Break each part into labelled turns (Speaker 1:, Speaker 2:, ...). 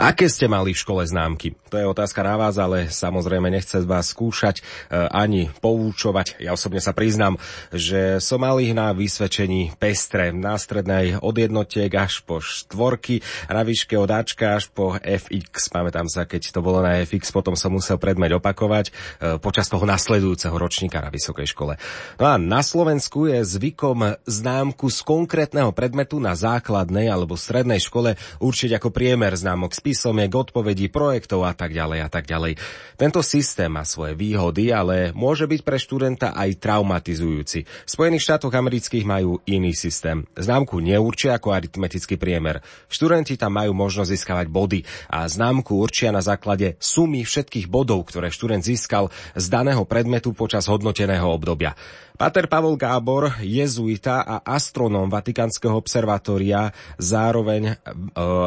Speaker 1: Aké ste mali v škole známky? To je otázka na vás, ale samozrejme nechce vás skúšať e, ani poučovať. Ja osobne sa priznám, že som mal ich na vysvedčení pestre. Na strednej od jednotiek až po štvorky, na výške od Ačka až po FX. Pamätám sa, keď to bolo na FX, potom som musel predmet opakovať e, počas toho nasledujúceho ročníka na vysokej škole. No a na Slovensku je zvykom známku z konkrétneho predmetu na základnej alebo strednej škole určiť ako priemer známok z písomiek, odpovedí, projektov a tak ďalej a tak ďalej. Tento systém má svoje výhody, ale môže byť pre študenta aj traumatizujúci. V Spojených štátoch amerických majú iný systém. Známku neurčia ako aritmetický priemer. Študenti tam majú možnosť získavať body a známku určia na základe sumy všetkých bodov, ktoré študent získal z daného predmetu počas hodnoteného obdobia. Pater Pavol Gábor, jezuita a astronóm Vatikánskeho observatória, zároveň e,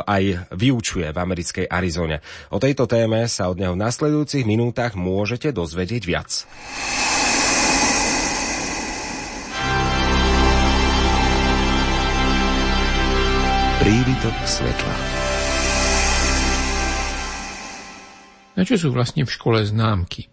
Speaker 1: aj vyučuje v americkej Arizone. O tejto téme sa od neho v nasledujúcich minútach môžete dozvedieť viac.
Speaker 2: Prívitok svetla.
Speaker 3: Na čo sú vlastne v škole známky?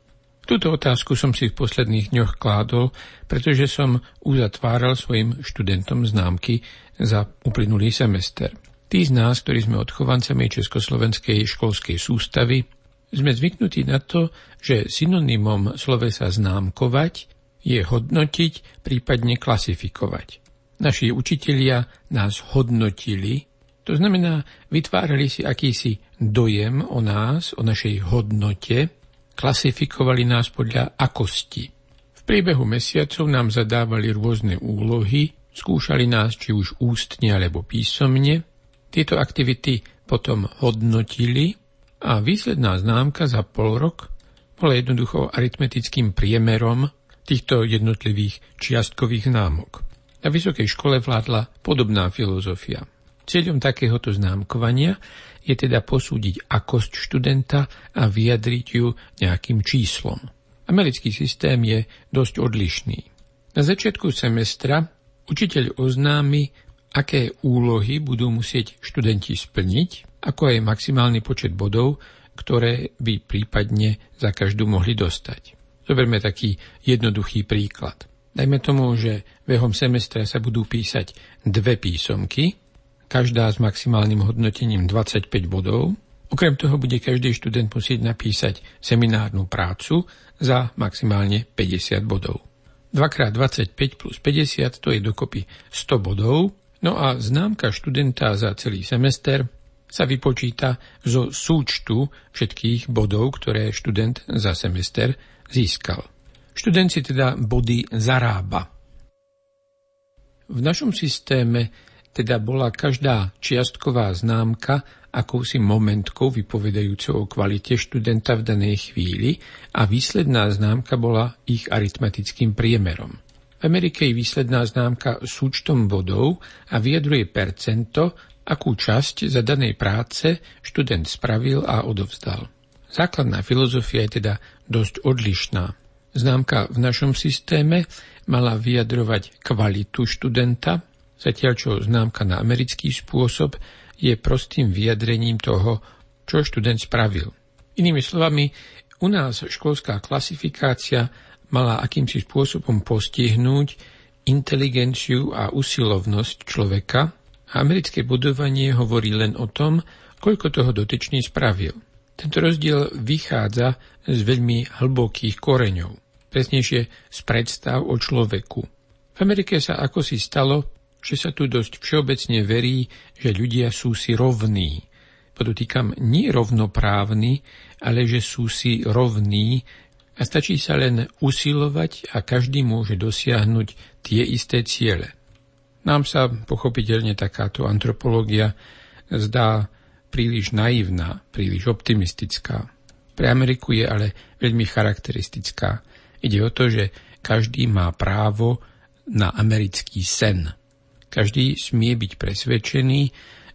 Speaker 3: Túto otázku som si v posledných dňoch kládol, pretože som uzatváral svojim študentom známky za uplynulý semester. Tí z nás, ktorí sme odchovancami Československej školskej sústavy, sme zvyknutí na to, že synonymom slovesa známkovať je hodnotiť, prípadne klasifikovať. Naši učitelia nás hodnotili, to znamená, vytvárali si akýsi dojem o nás, o našej hodnote, klasifikovali nás podľa akosti. V priebehu mesiacov nám zadávali rôzne úlohy, skúšali nás či už ústne alebo písomne. Tieto aktivity potom hodnotili a výsledná známka za pol rok bola jednoducho aritmetickým priemerom týchto jednotlivých čiastkových známok. Na vysokej škole vládla podobná filozofia. Cieľom takéhoto známkovania je teda posúdiť akosť študenta a vyjadriť ju nejakým číslom. Americký systém je dosť odlišný. Na začiatku semestra učiteľ oznámi, aké úlohy budú musieť študenti splniť, ako aj maximálny počet bodov, ktoré by prípadne za každú mohli dostať. Zoberme taký jednoduchý príklad. Dajme tomu, že behom semestra sa budú písať dve písomky, každá s maximálnym hodnotením 25 bodov. Okrem toho bude každý študent musieť napísať seminárnu prácu za maximálne 50 bodov. 2x25 plus 50 to je dokopy 100 bodov, no a známka študenta za celý semester sa vypočíta zo súčtu všetkých bodov, ktoré študent za semester získal. Študent si teda body zarába. V našom systéme teda bola každá čiastková známka akousi momentkou vypovedajúcou o kvalite študenta v danej chvíli a výsledná známka bola ich aritmetickým priemerom. V Amerike je výsledná známka súčtom bodov a vyjadruje percento, akú časť za danej práce študent spravil a odovzdal. Základná filozofia je teda dosť odlišná. Známka v našom systéme mala vyjadrovať kvalitu študenta, zatiaľ čo známka na americký spôsob je prostým vyjadrením toho, čo študent spravil. Inými slovami, u nás školská klasifikácia mala akýmsi spôsobom postihnúť inteligenciu a usilovnosť človeka a americké budovanie hovorí len o tom, koľko toho dotyčný spravil. Tento rozdiel vychádza z veľmi hlbokých koreňov, presnejšie z predstav o človeku. V Amerike sa ako si stalo, že sa tu dosť všeobecne verí, že ľudia sú si rovní. Podotýkam, nie rovnoprávni, ale že sú si rovní a stačí sa len usilovať a každý môže dosiahnuť tie isté ciele. Nám sa pochopiteľne takáto antropológia zdá príliš naivná, príliš optimistická. Pre Ameriku je ale veľmi charakteristická. Ide o to, že každý má právo na americký sen – každý smie byť presvedčený,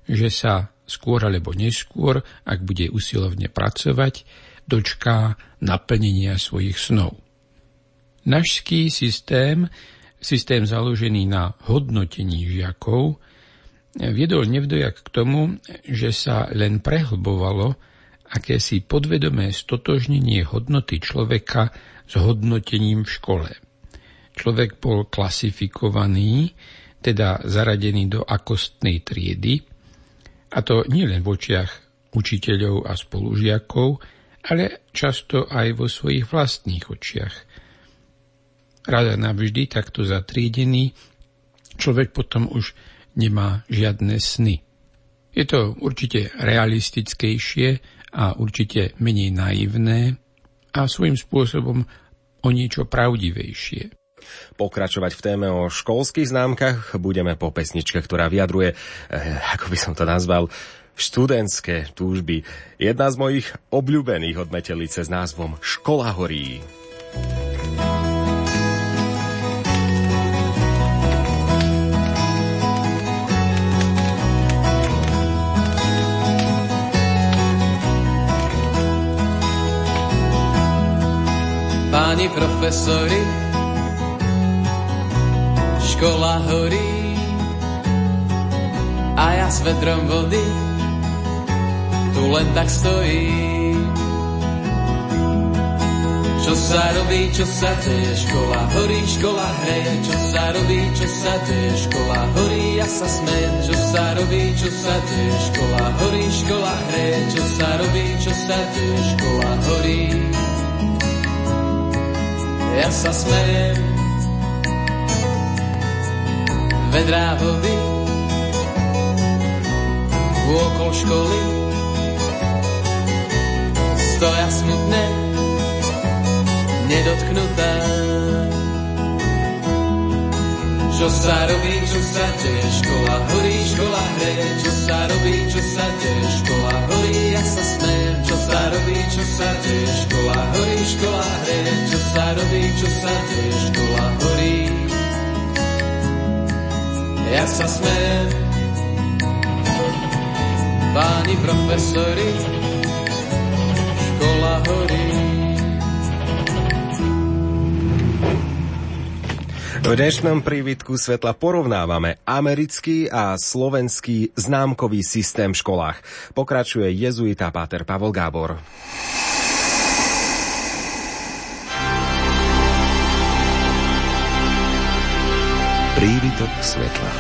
Speaker 3: že sa skôr alebo neskôr, ak bude usilovne pracovať, dočká naplnenia svojich snov. Našský systém, systém založený na hodnotení žiakov, viedol nevdojak k tomu, že sa len prehlbovalo akési podvedomé stotožnenie hodnoty človeka s hodnotením v škole. Človek bol klasifikovaný, teda zaradený do akostnej triedy, a to nielen v očiach učiteľov a spolužiakov, ale často aj vo svojich vlastných očiach. Rada navždy takto zatriedený, človek potom už nemá žiadne sny. Je to určite realistickejšie a určite menej naivné a svojím spôsobom o niečo pravdivejšie.
Speaker 1: Pokračovať v téme o školských známkach budeme po pesničke, ktorá vyjadruje, eh, ako by som to nazval, študentské túžby. Jedna z mojich obľúbených od Metelice s názvom Škola horí.
Speaker 4: Páni profesori, škola horí a ja s vedrom vody tu len tak stojí. Čo sa robí, čo sa deje, škola horí, škola hreje, čo sa robí, čo sa deje, škola horí, ja sa smejem, čo sa robí, čo sa deje, škola horí, škola hreje, čo sa robí, čo sa deje, škola horí. Ja sa smejem, vedrá vody, okol školy, stoja smutné, nedotknutá. Čo sa robí, čo sa deje, škola horí, škola hreje, čo sa robí, čo sa deje, škola horí, ja sa smejem, čo sa robí, čo sa deje, škola horí, škola hreje, čo sa robí, čo sa deje, Ja sa smejem, páni profesori, škola horí.
Speaker 1: V dnešnom prívitku svetla porovnávame americký a slovenský známkový systém v školách. Pokračuje jezuita Páter Pavol Gábor.
Speaker 2: Prívitok svetla.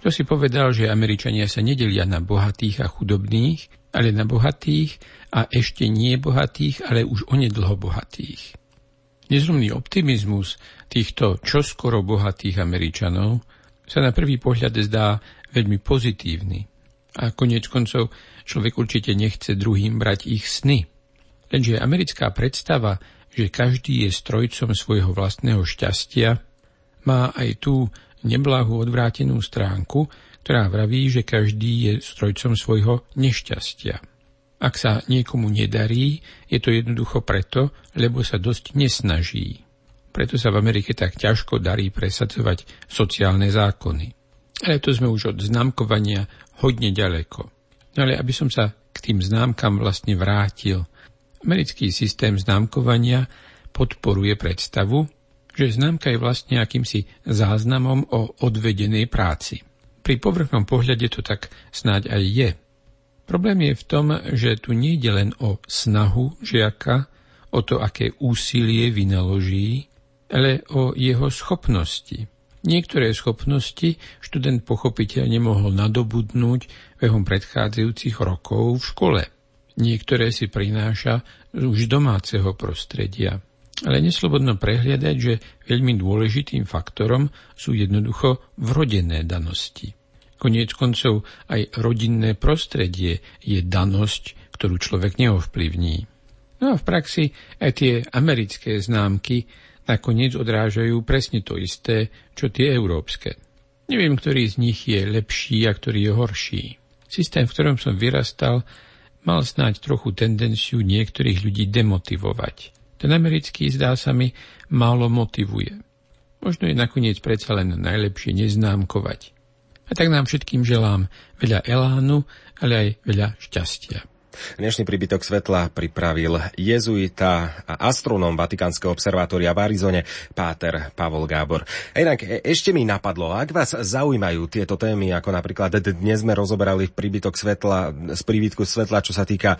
Speaker 3: Kto si povedal, že Američania sa nedelia na bohatých a chudobných, ale na bohatých a ešte nie bohatých, ale už onedlho bohatých. Nezrumný optimizmus týchto čoskoro bohatých Američanov sa na prvý pohľad zdá veľmi pozitívny. A konec koncov človek určite nechce druhým brať ich sny. Lenže americká predstava, že každý je strojcom svojho vlastného šťastia, má aj tú neblahú odvrátenú stránku, ktorá vraví, že každý je strojcom svojho nešťastia. Ak sa niekomu nedarí, je to jednoducho preto, lebo sa dosť nesnaží. Preto sa v Amerike tak ťažko darí presadzovať sociálne zákony. Ale to sme už od známkovania hodne ďaleko. No ale aby som sa k tým známkam vlastne vrátil. Americký systém známkovania podporuje predstavu, že známka je vlastne akýmsi záznamom o odvedenej práci. Pri povrchnom pohľade to tak snáď aj je. Problém je v tom, že tu nie je len o snahu žiaka, o to, aké úsilie vynaloží, ale o jeho schopnosti. Niektoré schopnosti študent pochopiteľne mohol nadobudnúť behom predchádzajúcich rokov v škole. Niektoré si prináša už domáceho prostredia. Ale neslobodno prehliadať, že veľmi dôležitým faktorom sú jednoducho vrodené danosti. Koniec koncov aj rodinné prostredie je danosť, ktorú človek neovplyvní. No a v praxi aj tie americké známky nakoniec odrážajú presne to isté, čo tie európske. Neviem, ktorý z nich je lepší a ktorý je horší. Systém, v ktorom som vyrastal, mal snáď trochu tendenciu niektorých ľudí demotivovať. Ten americký, zdá sa mi, málo motivuje. Možno je nakoniec predsa len najlepšie neznámkovať. A tak nám všetkým želám veľa elánu, ale aj veľa šťastia.
Speaker 1: Dnešný príbytok svetla pripravil jezuita a astronóm Vatikánskeho observatória v Arizone, páter Pavol Gábor. A inak e, ešte mi napadlo, ak vás zaujímajú tieto témy, ako napríklad dnes sme rozoberali príbytok svetla, z príbytku svetla, čo sa týka e,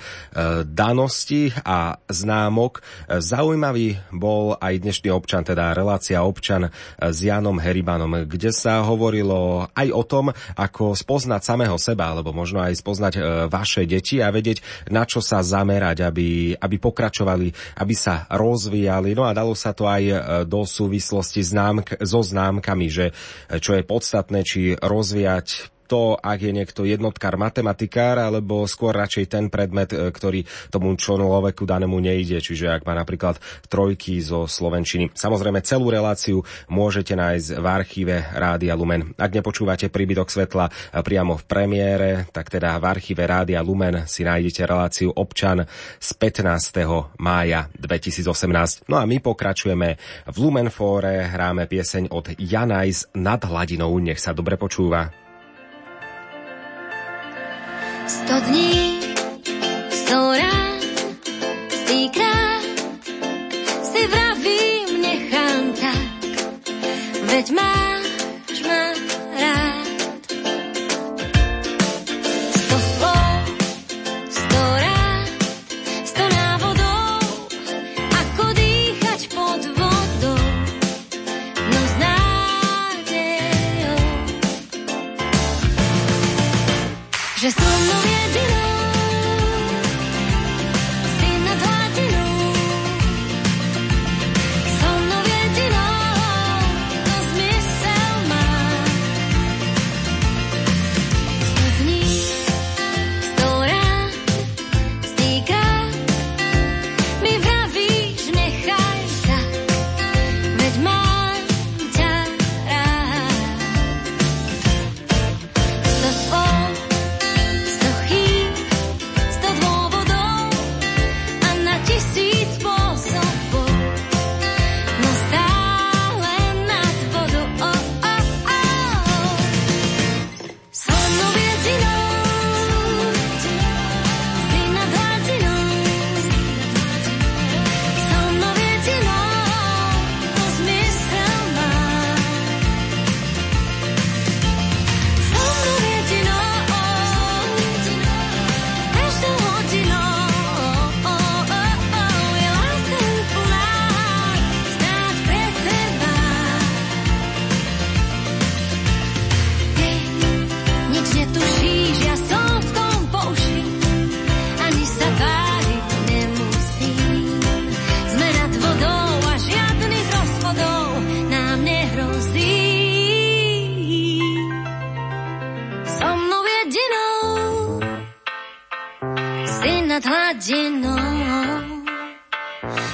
Speaker 1: danosti a známok, e, zaujímavý bol aj dnešný občan, teda relácia občan e, s Janom Heribanom, kde sa hovorilo aj o tom, ako spoznať samého seba, alebo možno aj spoznať vaše deti a vedieť, na čo sa zamerať, aby, aby pokračovali, aby sa rozvíjali. No a dalo sa to aj e, do súvislosti známk, so známkami, že e, čo je podstatné, či rozvíjať to, ak je niekto jednotkár matematikár, alebo skôr radšej ten predmet, e, ktorý tomu človeku danému nejde, čiže ak má napríklad trojky zo Slovenčiny. Samozrejme, celú reláciu môžete nájsť v archíve Rádia Lumen. Ak nepočúvate príbytok svetla priamo v premiére, tak teda v archíve Rádia Lumen si nájdete reláciu Občan z 15. mája 2018. No a my pokračujeme v Lumenfóre, hráme pieseň od Janajs nad hladinou. Nech sa dobre počúva.
Speaker 5: Sto dní, sto rán, stýkrát si vravím, nechám tak, veď máš 你那多情的，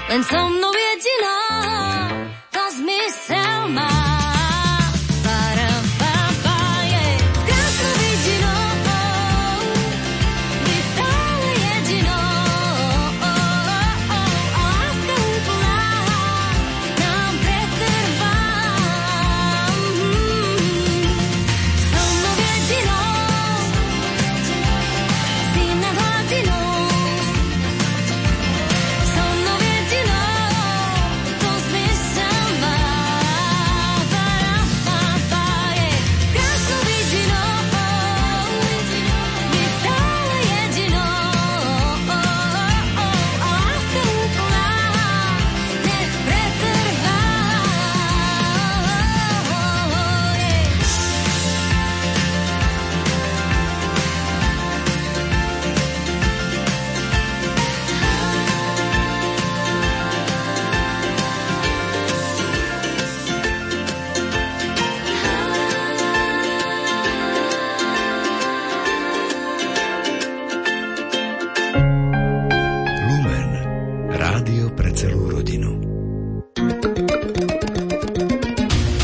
Speaker 5: 满身的野性的。